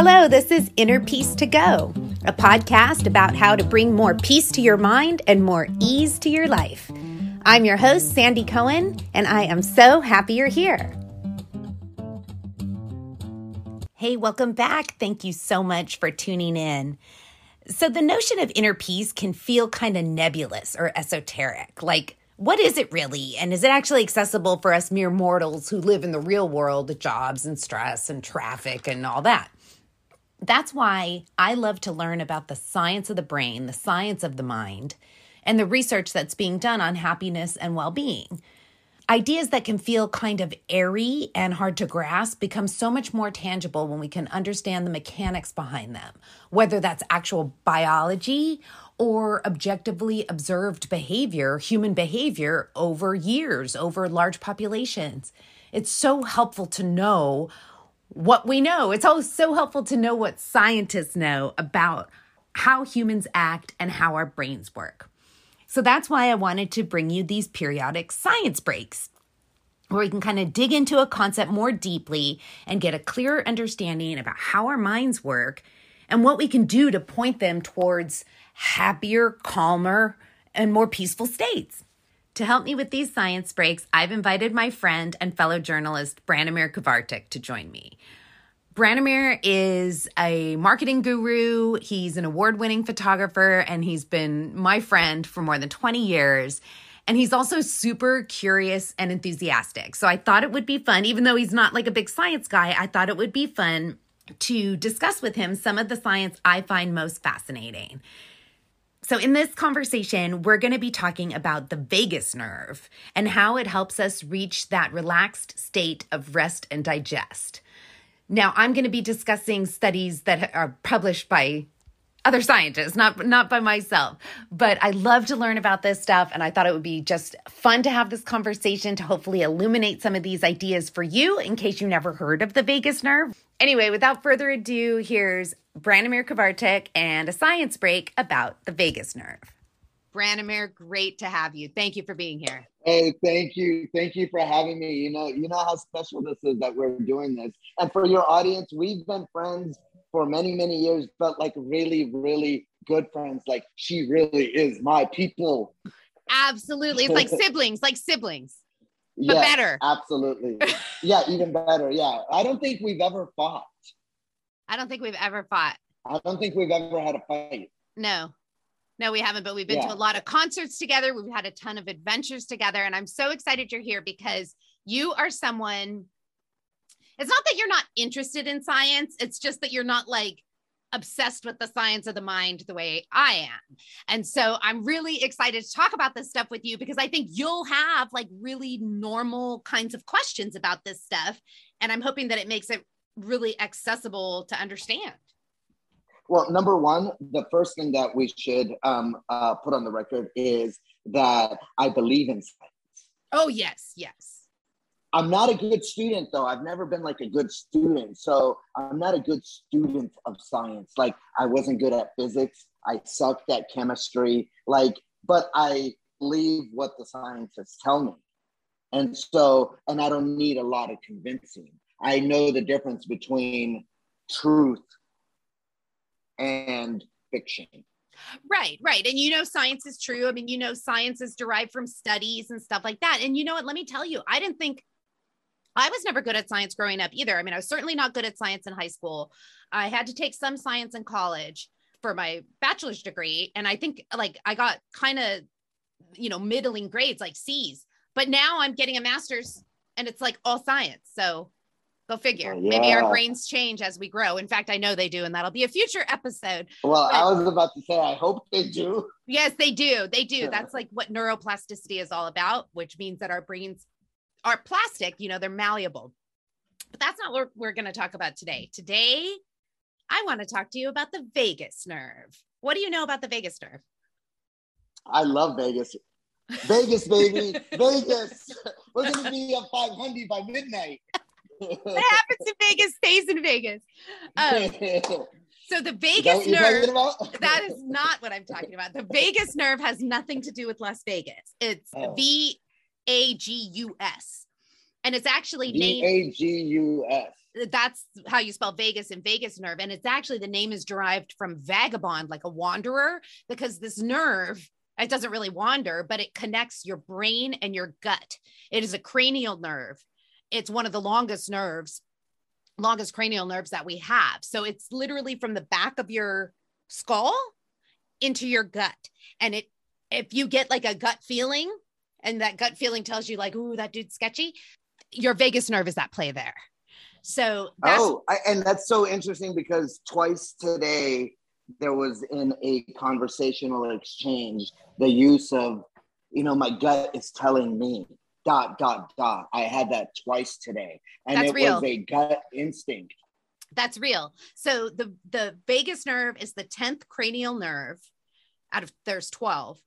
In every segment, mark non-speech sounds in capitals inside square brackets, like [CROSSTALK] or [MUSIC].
Hello, this is Inner Peace to Go, a podcast about how to bring more peace to your mind and more ease to your life. I'm your host, Sandy Cohen, and I am so happy you're here. Hey, welcome back. Thank you so much for tuning in. So, the notion of inner peace can feel kind of nebulous or esoteric. Like, what is it really? And is it actually accessible for us mere mortals who live in the real world, jobs and stress and traffic and all that? That's why I love to learn about the science of the brain, the science of the mind, and the research that's being done on happiness and well being. Ideas that can feel kind of airy and hard to grasp become so much more tangible when we can understand the mechanics behind them, whether that's actual biology or objectively observed behavior, human behavior over years, over large populations. It's so helpful to know what we know. It's always so helpful to know what scientists know about how humans act and how our brains work. So that's why I wanted to bring you these periodic science breaks where we can kind of dig into a concept more deeply and get a clearer understanding about how our minds work and what we can do to point them towards happier, calmer, and more peaceful states. To help me with these science breaks, I've invited my friend and fellow journalist Branimir Kavartik to join me. Branimir is a marketing guru. He's an award winning photographer, and he's been my friend for more than 20 years. And he's also super curious and enthusiastic. So I thought it would be fun, even though he's not like a big science guy, I thought it would be fun to discuss with him some of the science I find most fascinating. So, in this conversation, we're going to be talking about the vagus nerve and how it helps us reach that relaxed state of rest and digest. Now, I'm going to be discussing studies that are published by other scientists, not not by myself. But I love to learn about this stuff and I thought it would be just fun to have this conversation to hopefully illuminate some of these ideas for you in case you never heard of the vagus nerve. Anyway, without further ado, here's Branimir Kavartik and a science break about the vagus nerve. Branimir, great to have you. Thank you for being here. Hey, thank you. Thank you for having me. You know, you know how special this is that we're doing this. And for your audience, we've been friends for many, many years, but like really, really good friends. Like she really is my people. Absolutely. It's like [LAUGHS] siblings, like siblings. But yes, better. Absolutely. [LAUGHS] yeah, even better. Yeah. I don't think we've ever fought. I don't think we've ever fought. I don't think we've ever had a fight. No. No, we haven't, but we've been yeah. to a lot of concerts together. We've had a ton of adventures together. And I'm so excited you're here because you are someone. It's not that you're not interested in science, it's just that you're not like obsessed with the science of the mind the way I am. And so I'm really excited to talk about this stuff with you because I think you'll have like really normal kinds of questions about this stuff. And I'm hoping that it makes it really accessible to understand? Well, number one, the first thing that we should um, uh, put on the record is that I believe in science. Oh, yes, yes. I'm not a good student, though. I've never been like a good student. So I'm not a good student of science. Like, I wasn't good at physics, I sucked at chemistry. Like, but I believe what the scientists tell me. And so, and I don't need a lot of convincing. I know the difference between truth and fiction. Right, right. And you know, science is true. I mean, you know, science is derived from studies and stuff like that. And you know what? Let me tell you, I didn't think I was never good at science growing up either. I mean, I was certainly not good at science in high school. I had to take some science in college for my bachelor's degree. And I think like I got kind of, you know, middling grades like C's. But now I'm getting a master's and it's like all science. So Go figure. Yeah. Maybe our brains change as we grow. In fact, I know they do, and that'll be a future episode. Well, but, I was about to say, I hope they do. Yes, they do. They do. That's like what neuroplasticity is all about, which means that our brains are plastic, you know, they're malleable. But that's not what we're going to talk about today. Today, I want to talk to you about the vagus nerve. What do you know about the vagus nerve? I love Vegas. Vegas, baby. [LAUGHS] Vegas. We're going to be at 500 by midnight what happens in Vegas stays in Vegas. Um, so the vagus nerve, that is not what I'm talking about. The vagus nerve has nothing to do with Las Vegas. It's oh. V A G U S. And it's actually named A G U S. that's how you spell Vegas and vagus nerve. And it's actually the name is derived from vagabond, like a wanderer, because this nerve, it doesn't really wander, but it connects your brain and your gut. It is a cranial nerve. It's one of the longest nerves, longest cranial nerves that we have. So it's literally from the back of your skull into your gut. And it, if you get like a gut feeling, and that gut feeling tells you like, "Ooh, that dude's sketchy," your vagus nerve is at play there. So oh, I, and that's so interesting because twice today there was in a conversational exchange the use of, you know, my gut is telling me dot dot dot. I had that twice today, and That's it real. was a gut instinct. That's real. So the the vagus nerve is the 10th cranial nerve out of there's 12.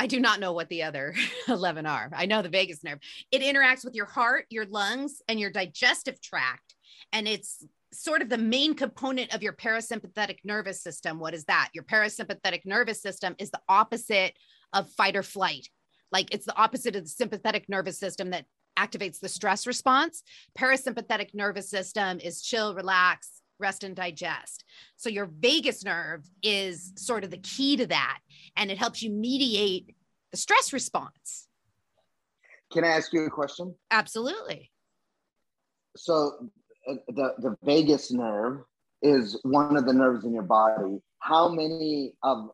I do not know what the other [LAUGHS] 11 are. I know the vagus nerve. It interacts with your heart, your lungs, and your digestive tract. And it's sort of the main component of your parasympathetic nervous system. What is that? Your parasympathetic nervous system is the opposite of fight or flight. Like it's the opposite of the sympathetic nervous system that activates the stress response. Parasympathetic nervous system is chill, relax, rest, and digest. So your vagus nerve is sort of the key to that, and it helps you mediate the stress response. Can I ask you a question? Absolutely. So uh, the the vagus nerve is one of the nerves in your body. How many of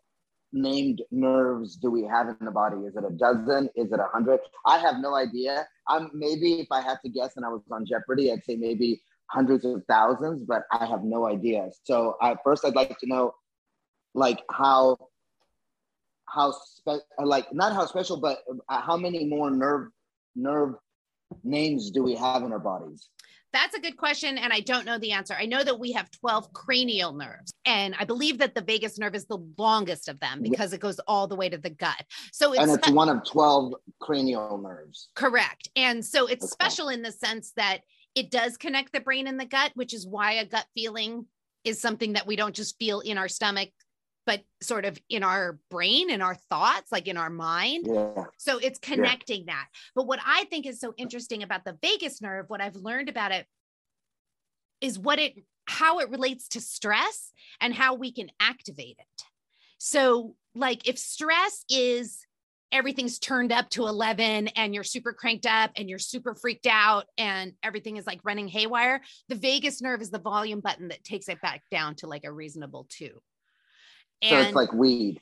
named nerves do we have in the body? Is it a dozen? Is it a hundred? I have no idea. I'm maybe if I had to guess and I was on Jeopardy, I'd say maybe hundreds of thousands, but I have no idea. So I, first, I'd like to know, like how how spe- like not how special, but uh, how many more nerve nerve names do we have in our bodies? That's a good question. And I don't know the answer. I know that we have 12 cranial nerves. And I believe that the vagus nerve is the longest of them because it goes all the way to the gut. So it's, and it's spe- one of 12 cranial nerves. correct. And so it's Okay. special in the sense that it does connect the brain and the gut, which is why a gut feeling is something that we don't just feel in our stomach, but sort of in our brain, in our thoughts, like in our mind. Yeah. So it's connecting that. But what I think is so interesting about the vagus nerve, what I've learned about it is what it how it relates to stress and how we can activate it. So like if stress is everything's turned up to 11 and you're super cranked up and you're super freaked out and everything is like running haywire, the vagus nerve is the volume button that takes it back down to like a reasonable 2. So it's like weed.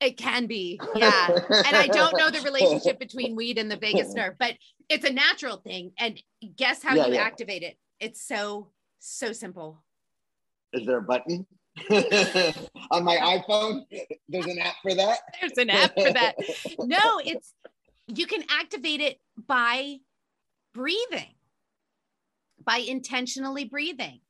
It can be, [LAUGHS] yeah. and I don't know the relationship between weed and the vagus nerve, but it's a natural thing. And guess how Yeah, you yeah. activate it? It's so, so simple. Is there a button [LAUGHS] on my iPhone? There's an app for that. There's an app for that. No, it's you can activate it by breathing, by intentionally breathing.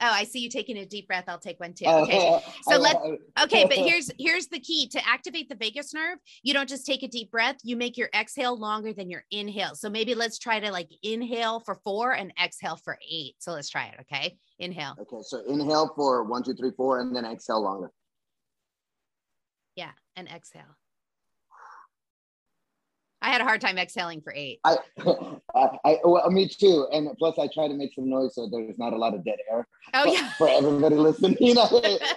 Oh, I see you taking a deep breath. I'll take one too. Oh, okay. Oh, so oh, let's- Okay, but [LAUGHS] here's here's the key to activate the vagus nerve. You don't just take a deep breath, you make your exhale longer than your inhale. So maybe let's try to like inhale for 4 and exhale for 8. So let's try it, okay? Inhale. Okay, so inhale for one, two, three, four, and then exhale longer. Yeah, and exhale. I had a hard time exhaling for 8. I, [LAUGHS] I, I well, me too. And plus, I try to make some noise so there's not a lot of dead air. Oh for, yeah. for everybody [LAUGHS] listening. You know,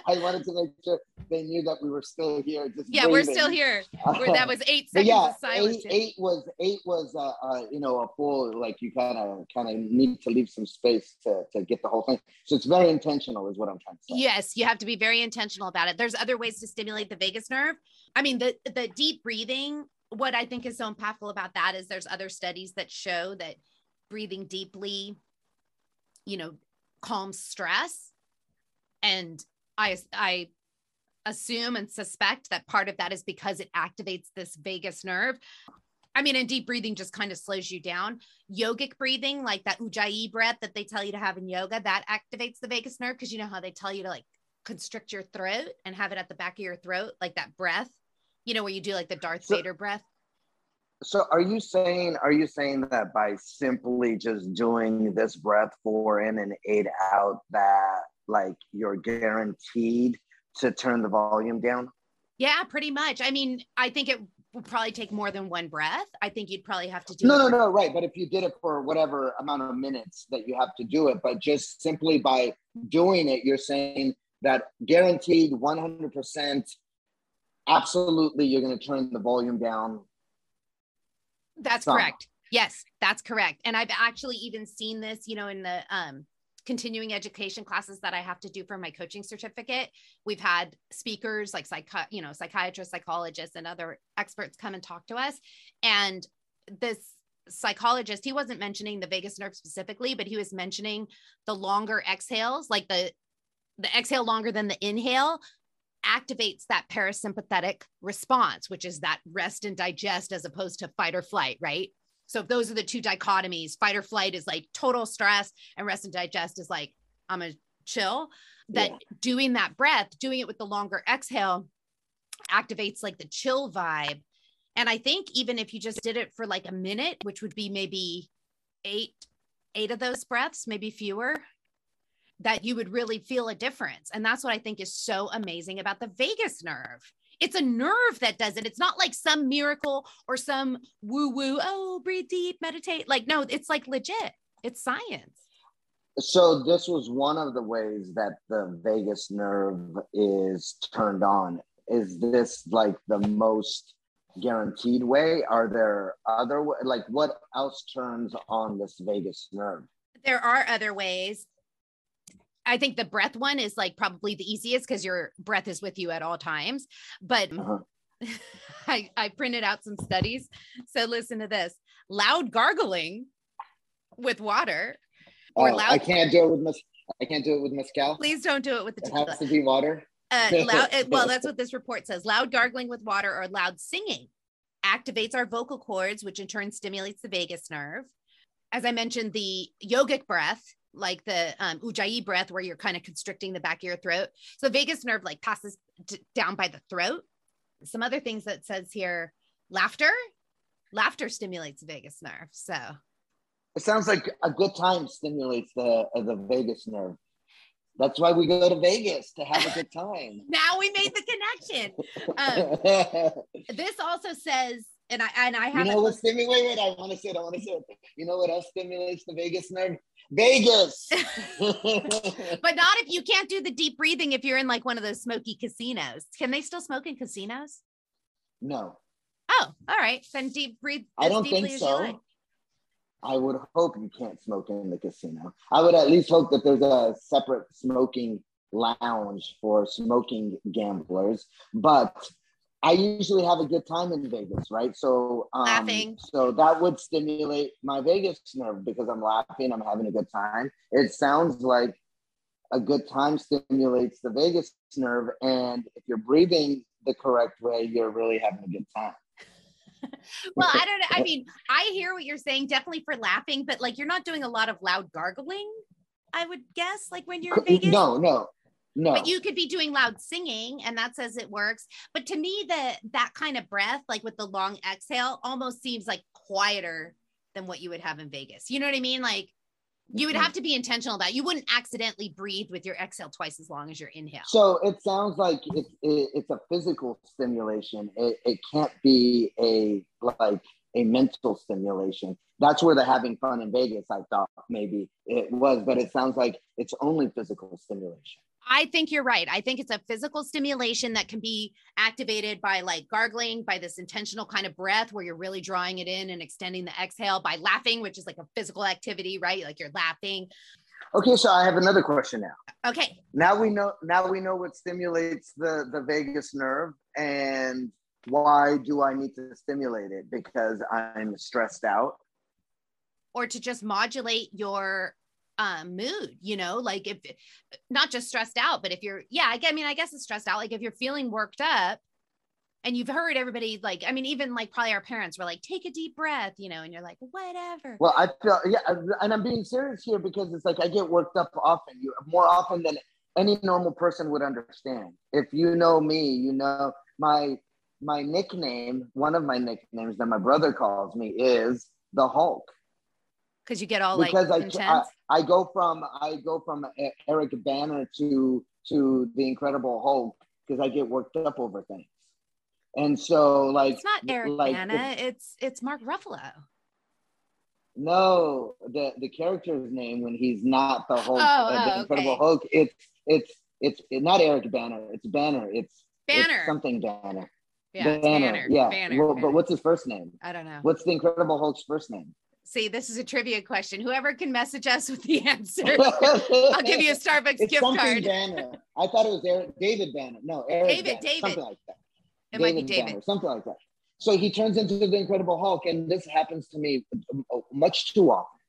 I wanted to make sure they knew that we were still here. Just Yeah, we're still here. We're, that was 8 seconds yeah, of silence. eight, eight was eight was uh, uh you know a full like you kind of kind of need to leave some space to to get the whole thing. So it's very intentional, is what I'm trying to say. Yes, you have to be very intentional about it. There's other ways to stimulate the vagus nerve. I mean, the the deep breathing, what I think is so impactful about that is there's other studies that show that breathing deeply, you know, calms stress. And I I assume and suspect that part of that is because it activates this vagus nerve. I mean, and deep breathing just kind of slows you down. Yogic breathing, like that ujjayi breath that they tell you to have in yoga, that activates the vagus nerve because you know how they tell you to like constrict your throat and have it at the back of your throat, like that breath, you know, where you do like the Darth So- Vader breath. So are you saying are you saying that by simply just doing this breath four in and eight out that like you're guaranteed to turn the volume down? Yeah, pretty much. I mean, I think it would probably take more than one breath. I think you'd probably have to do no, no, no, right. But if you did it for whatever amount of minutes that you have to do it, but just simply by doing it, you're saying that guaranteed 100%, absolutely, you're going to turn the volume down. That's some. correct. Yes, that's correct. And I've actually even seen this, you know, in the um, continuing education classes that I have to do for my coaching certificate. We've had speakers like psych, you know, psychiatrists, psychologists, and other experts come and talk to us. And this psychologist, he wasn't mentioning the vagus nerve specifically, but he was mentioning the longer exhales, like the the exhale longer than the inhale activates that parasympathetic response, which is that rest and digest as opposed to fight or flight, right? So if those are the two dichotomies, fight or flight is like total stress and rest and digest is like, I'm a chill. That yeah. doing that breath, doing it with the longer exhale activates like the chill vibe. And I think even if you just did it for like a minute, which would be maybe eight, eight of those breaths, maybe fewer, that you would really feel a difference. And that's what I think is so amazing about the vagus nerve it's a nerve that does it. It's not like some miracle or some woo woo, oh, breathe deep, meditate. Like, no, it's like legit, it's science. So, this was one of the ways that the vagus nerve is turned on. Is this like the most guaranteed way? Are there other, like, what else turns on this vagus nerve? There are other ways. I think the breath one is like probably the easiest because your breath is with you at all times. But uh-huh. [LAUGHS] I, I printed out some studies. So listen to this loud gargling with water or oh, loud. I can't do it with mes- I can't do it with mezcal. Please don't do it with the tequila. It has to be water. Uh, [LAUGHS] loud, well, that's what this report says. Loud gargling with water or loud singing activates our vocal cords, which in turn stimulates the vagus nerve. As I mentioned, the yogic breath like the um, ujjayi breath where you're kind of constricting the back of your throat. So vagus nerve like passes d- down by the throat. Some other things that says here, laughter, laughter stimulates the vagus nerve. So it sounds like a good time stimulates the uh, the vagus nerve. That's why we go to Vegas to have a good [LAUGHS] time. now we made the connection. Um, [LAUGHS] this also says and I and I have you know what stimulates. Wait, wait, I want to say it. I want to say it. You know what else stimulates the vagus nerve? Vegas. [LAUGHS] [LAUGHS] but not if you can't do the deep breathing if you're in like one of those smoky casinos. Can they still smoke in casinos? No. Oh, all right. Then deep breathe. I don't think so. Like. I would hope you can't smoke in the casino. I would at least hope that there's a separate smoking lounge for smoking gamblers. But I usually have a good time in Vegas, right? So um, laughing. So that would stimulate my Vegas nerve because I'm laughing, I'm having a good time. It sounds like a good time stimulates the Vegas nerve, and if you're breathing the correct way, you're really having a good time. [LAUGHS] well, I don't know. I [LAUGHS] mean, I hear what you're saying, definitely for laughing, but like you're not doing a lot of loud gargling. I would guess, like when you're in Vegas. No, no, no. But you could be doing loud singing and that says it works. But to me, the that kind of breath, like with the long exhale, almost seems like quieter than what you would have in Vegas. You know what I mean? Like you would mm-hmm. have to be intentional about it. you wouldn't accidentally breathe with your exhale twice as long as your inhale. So it sounds like it, it, it's a physical stimulation. It, it can't be a like a mental stimulation. That's where the having fun in Vegas, I thought maybe it was, but it sounds like it's only physical stimulation. I think you're right. I think it's a physical stimulation that can be activated by like gargling, by this intentional kind of breath where you're really drawing it in and extending the exhale, by laughing, which is like a physical activity, right? Like you're laughing. Okay, so I have another question now. Okay. Now we know now we know what stimulates the the vagus nerve and why do I need to stimulate it because I'm stressed out or to just modulate your um, mood, you know, like if not just stressed out, but if you're, yeah, I, I mean, I guess it's stressed out. Like if you're feeling worked up and you've heard everybody like, I mean, even like probably our parents were like, take a deep breath, you know, and you're like, whatever. Well, I feel, yeah. And I'm being serious here because it's like, I get worked up often, you more often than any normal person would understand. If you know me, you know, my, my nickname, one of my nicknames that my brother calls me is the Hulk because you get all because like I, intense. I, go from I go from Eric Banner to to the Incredible Hulk because I get worked up over things. And so, like, it's not Eric like, Bana. It's it's Mark Ruffalo. No, the the character's name when he's not the Hulk, Oh, uh, the oh, Incredible okay. Hulk. It's it's it's not Eric Banner. It's Banner. It's it's Banner. something Banner. Yeah, it's Banner. Yeah. Banner. Well, Banner. But what's his first name? I don't know. What's the Incredible Hulk's first name? See, this is a trivia question. Whoever can message us with the answer, [LAUGHS] I'll give you a Starbucks It's gift something card. Banner. I thought it was Eric, David Banner. No, Eric David, Banner, David. Something like that. It might be David. Banner, something like that. So he turns into the Incredible Hulk, and this happens to me uh, much too often.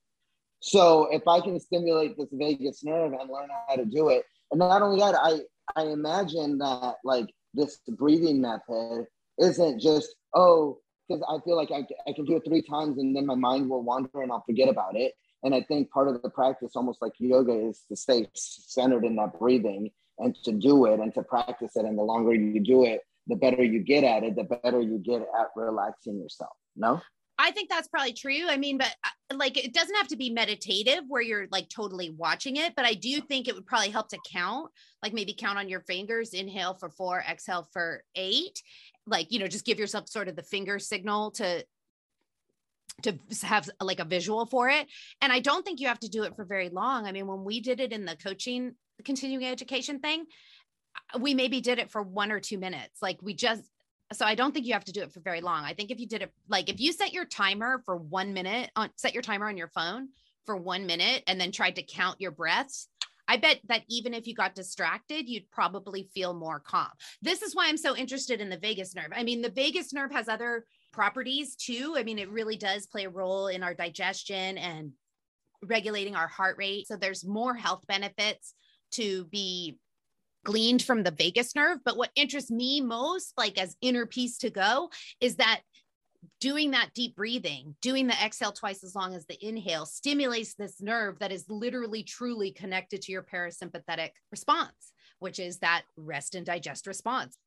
So if I can stimulate this vagus nerve and learn how to do it, and not only that, I I imagine that like this breathing method isn't just oh because I feel like I, I can do it three times and then my mind will wander and I'll forget about it. And I think part of the practice, almost like yoga, is to stay centered in that breathing and to do it and to practice it. And the longer you do it, the better you get at it, the better you get at relaxing yourself. No? I think that's probably true. I mean, but like it doesn't have to be meditative where you're like totally watching it, but I do think it would probably help to count, like maybe count on your fingers, inhale for four, exhale for eight. Like, you know, just give yourself sort of the finger signal to to have like a visual for it. And I don't think you have to do it for very long. I mean, when we did it in the coaching continuing education thing, we maybe did it for one or two minutes. Like we just so I don't think you have to do it for very long. I think if you did it like if you set your timer for 1 minute on set your timer on your phone for 1 minute and then tried to count your breaths, I bet that even if you got distracted, you'd probably feel more calm. This is why I'm so interested in the vagus nerve. I mean, the vagus nerve has other properties too. I mean, it really does play a role in our digestion and regulating our heart rate. So there's more health benefits to be gleaned from the vagus nerve. But what interests me most, like as inner peace to go, is that doing that deep breathing, doing the exhale twice as long as the inhale stimulates this nerve that is literally truly connected to your parasympathetic response, which is that rest and digest response.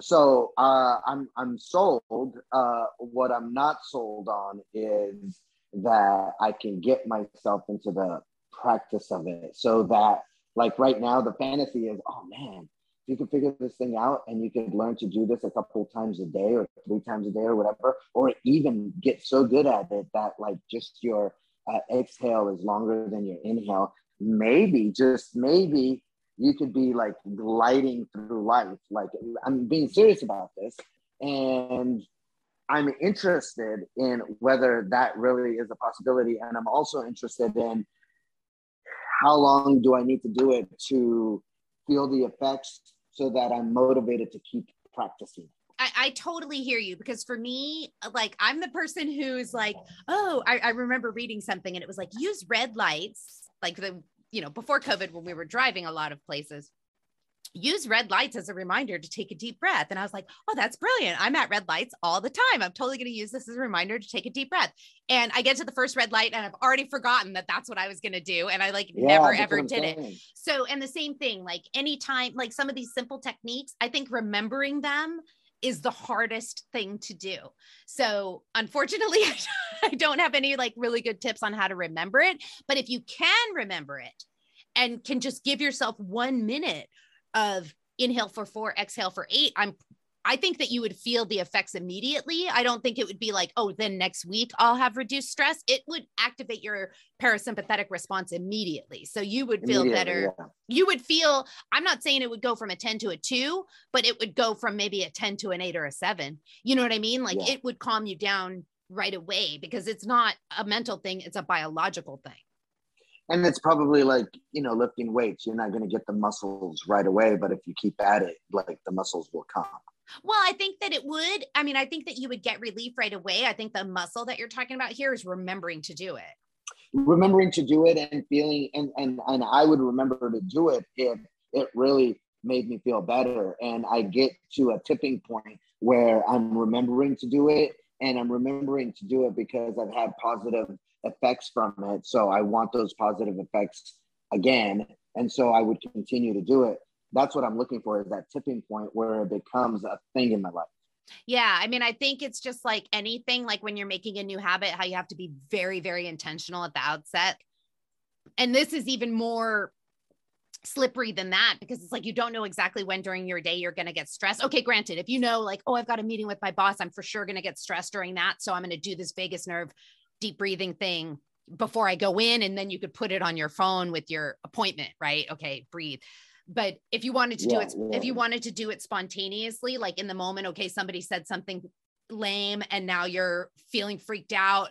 So uh, I'm I'm sold. Uh, what I'm not sold on is that I can get myself into the practice of it. So that like right now, the fantasy is, oh man, if you could figure this thing out and you could learn to do this a couple times a day or three times a day or whatever, or even get so good at it that like just your uh, exhale is longer than your inhale. Maybe, just maybe, you could be like gliding through life. Like I'm being serious about this, and I'm interested in whether that really is a possibility, and I'm also interested in how long do I need to do it to feel the effects so that I'm motivated to keep practicing. I, I totally hear you because for me, like I'm the person who's like, oh, I, I remember reading something and it was like use red lights, like the you know before COVID when we were driving a lot of places. Use red lights as a reminder to take a deep breath. And I was like, oh, that's brilliant. I'm at red lights all the time. I'm totally going to use this as a reminder to take a deep breath. And I get to the first red light and I've already forgotten that that's what I was going to do. And I like Yeah, never ever did it. So, and the same thing, like anytime, like some of these simple techniques, I think remembering them is the hardest thing to do. So, unfortunately, [LAUGHS] I don't have any like really good tips on how to remember it. But if you can remember it and can just give yourself one minute of inhale for four, exhale for eight, I'm I think that you would feel the effects immediately. I don't think it would be like, oh, then next week I'll have reduced stress. It would activate your parasympathetic response immediately. So you would feel better yeah. you would feel i'm not saying it would go from a 10 to a 2 but it would go from maybe a 10 to an 8 or a 7 you know what i mean like Yeah. it would calm you down right away because it's not a mental thing it's a biological thing And it's probably like, you know, lifting weights. You're not going to get the muscles right away, but if you keep at it, like the muscles will come. well i think that it would i mean i think that you would get relief right away i think the muscle that you're talking about here is remembering to do it remembering to do it and feeling and and and I would remember to do it if it really made me feel better and I get to a tipping point where I'm remembering to do it and I'm remembering to do it because I've had positive effects from it so I want those positive effects again and so I would continue to do it that's what I'm looking for is that tipping point where it becomes a thing in my life Yeah, I mean, I think it's just like anything, like when you're making a new habit, how you have to be very, very intentional at the outset. And this is even more slippery than that because it's like you don't know exactly when during your day you're going to get stressed. Okay, granted, if you know, like, oh, I've got a meeting with my boss, I'm for sure going to get stressed during that. So I'm going to do this vagus nerve deep breathing thing before I go in. And then you could put it on your phone with your appointment, right? Okay, breathe. But if you wanted to yeah, do it, yeah. if you wanted to do it spontaneously, like in the moment, okay, somebody said something lame and now you're feeling freaked out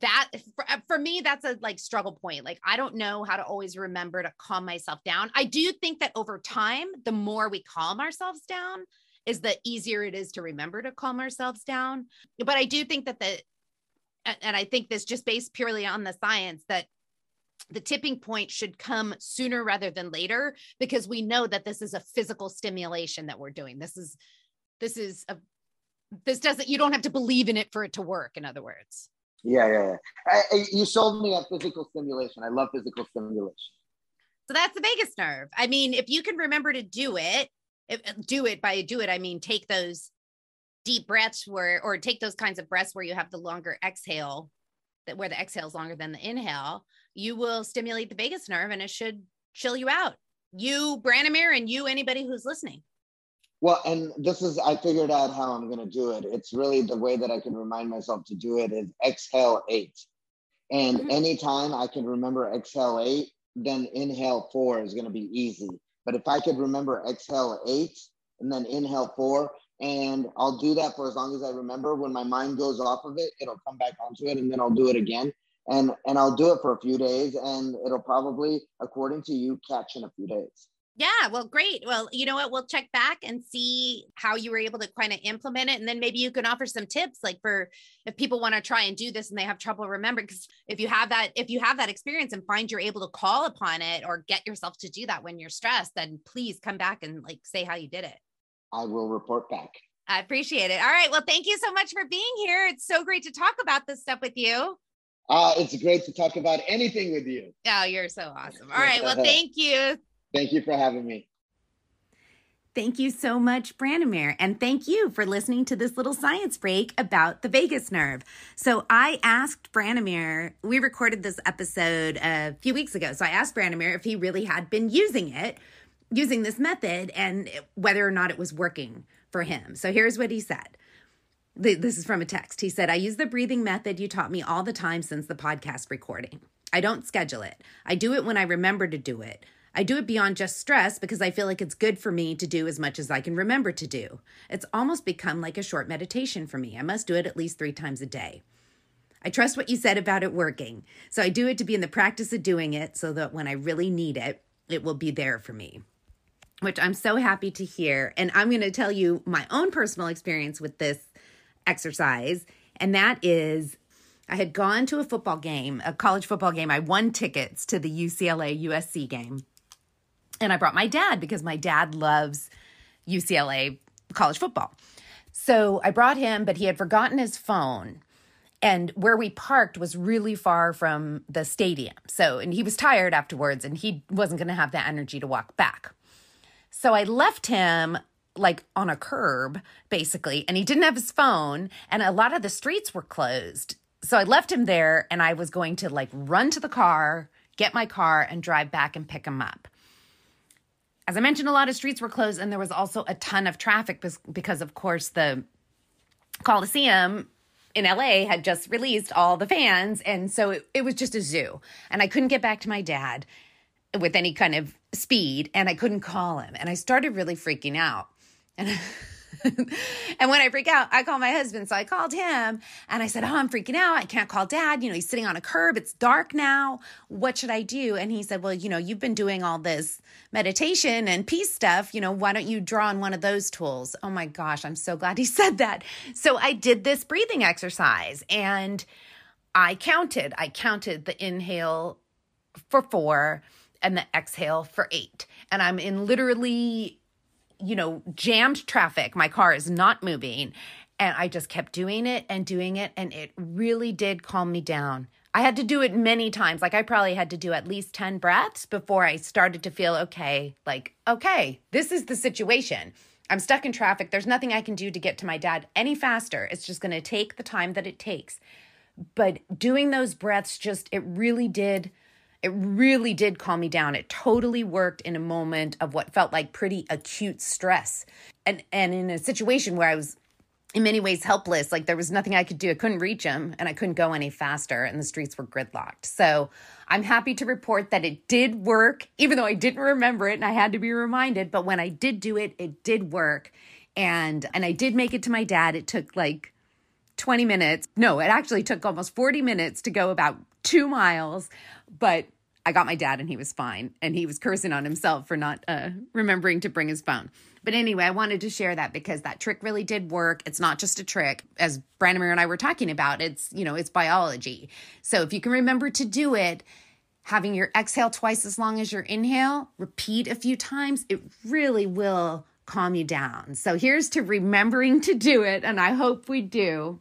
that for, uh, for, me that's a like struggle point like i don't know how to always remember to calm myself down i do think that over time the more we calm ourselves down is the easier it is to remember to calm ourselves down but i do think that the and i think this just based purely on the science that the tipping point should come sooner rather than later because we know that this is a physical stimulation that we're doing this is this is a this doesn't you don't have to believe in it for it to work in other words yeah, yeah, yeah. I, you sold me on physical stimulation. I love physical stimulation. So that's the vagus nerve. I mean, if you can remember to do it, if, do it by do it, I mean, take those deep breaths where, or take those kinds of breaths where you have the longer exhale, that where the exhale is longer than the inhale, you will stimulate the vagus nerve and it should chill you out. You, Branimir, and you, anybody who's listening. Well, and this is, I figured out how I'm going to do it. It's really the way that I can remind myself to do it is exhale eight. And mm-hmm. anytime I can remember exhale eight, then inhale four is going to be easy. But if I could remember exhale eight and then inhale four, and I'll do that for as long as I remember. When my mind goes off of it, it'll come back onto it, and then I'll do it again. And and I'll do it for a few days, and it'll probably, according to you, catch in a few days. Yeah, well, great. Well, you know what? We'll check back and see how you were able to kind of implement it. And then maybe you can offer some tips like for if people want to try and do this and they have trouble remembering. Because if you have that, if you have that experience and find you're able to call upon it or get yourself to do that when you're stressed, then please come back and like say how you did it. I will report back. I appreciate it. All right. Well, thank you so much for being here. It's so great to talk about this stuff with you. Uh, it's great to talk about anything with you. Oh, you're so awesome. All right. Well, thank you. Thank you for having me. Thank you so much, Branimir. And thank you for listening to this little science break about the vagus nerve. So I asked Branimir, we recorded this episode a few weeks ago. So I asked Branimir if he really had been using it, using this method, and whether or not it was working for him. So here's what he said. This is from a text. He said, I use the breathing method you taught me all the time since the podcast recording. I don't schedule it. I do it when I remember to do it. I do it beyond just stress because I feel like it's good for me to do as much as I can remember to do. It's almost become like a short meditation for me. I must do it at least three times a day. I trust what you said about it working. So I do it to be in the practice of doing it so that when I really need it, it will be there for me, which I'm so happy to hear. And I'm going to tell you my own personal experience with this exercise. And that is I had gone to a football game, a college football game. I won tickets to the UCLA USC game. And I brought my dad because my dad loves UCLA college football. So I brought him, but he had forgotten his phone. And where we parked was really far from the stadium. So, and he was tired afterwards and he wasn't going to have the energy to walk back. So I left him like on a curb, basically, and he didn't have his phone. And a lot of the streets were closed. So I left him there and I was going to like run to the car, get my car, and drive back and pick him up as I mentioned, a lot of streets were closed, and there was also a ton of traffic because, of course, the Coliseum in LA had just released all the fans. And so it, it was just a zoo. And I couldn't get back to my dad with any kind of speed, and I couldn't call him. And I started really freaking out. And [LAUGHS] and when I freak out, I call my husband. So I called him and I said, Oh, I'm freaking out. I can't call dad. You know, he's sitting on a curb. It's dark now. What should I do? And he said, Well, you know, you've been doing all this meditation and peace stuff. You know, why don't you draw on one of those tools? Oh my gosh, I'm so glad he [LAUGHS] said that. So I did this breathing exercise and I counted. I counted the inhale for four and the exhale for eight. And I'm in literally you know, jammed traffic. My car is not moving. And I just kept doing it and doing it. And it really did calm me down. I had to do it many times. Like I probably had to do at least 10 breaths before I started to feel okay. Like, okay, this is the situation. I'm stuck in traffic. There's nothing I can do to get to my dad any faster. It's just going to take the time that it takes. But doing those breaths just, it really did it really did calm me down. It totally worked in a moment of what felt like pretty acute stress. And and in a situation where I was in many ways helpless, like there was nothing I could do. I couldn't reach him and I couldn't go any faster and the streets were gridlocked. So, I'm happy to report that it did work even though I didn't remember it and I had to be reminded, but when I did do it, it did work. And and I did make it to my dad. It took like 20 minutes. No, it actually took almost 40 minutes to go about 2 miles, but I got my dad and he was fine. And he was cursing on himself for not uh, remembering to bring his phone. But anyway, I wanted to share that because that trick really did work. It's not just a trick, as Branimir and I were talking about. It's, you know, it's biology. So if you can remember to do it, having your exhale twice as long as your inhale, repeat a few times, it really will calm you down. So here's to remembering to do it. And I hope we do.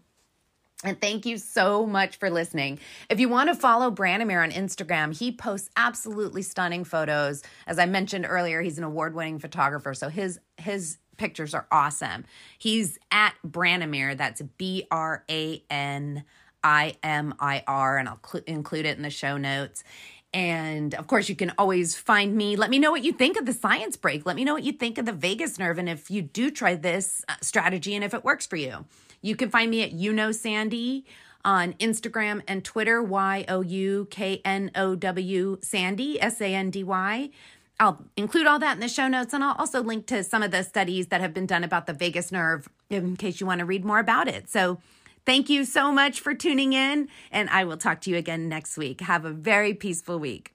And thank you so much for listening. If you want to follow Branimir on Instagram, he posts absolutely stunning photos. As I mentioned earlier, he's an award-winning photographer, so his his pictures are awesome. He's at Branimir, that's B R A N I M I R, and I'll cl- include it in the show notes. And of course, you can always find me. Let me know what you think of the science break. Let me know what you think of the vagus nerve and if you do try this uh, strategy and if it works for you. You can find me at You Know Sandy on Instagram and Twitter, Y O U K N O W Sandy, S A N D Y. I'll include all that in the show notes and I'll also link to some of the studies that have been done about the vagus nerve in case you want to read more about it. So, Thank you so much for tuning in, and I will talk to you again next week. Have a very peaceful week.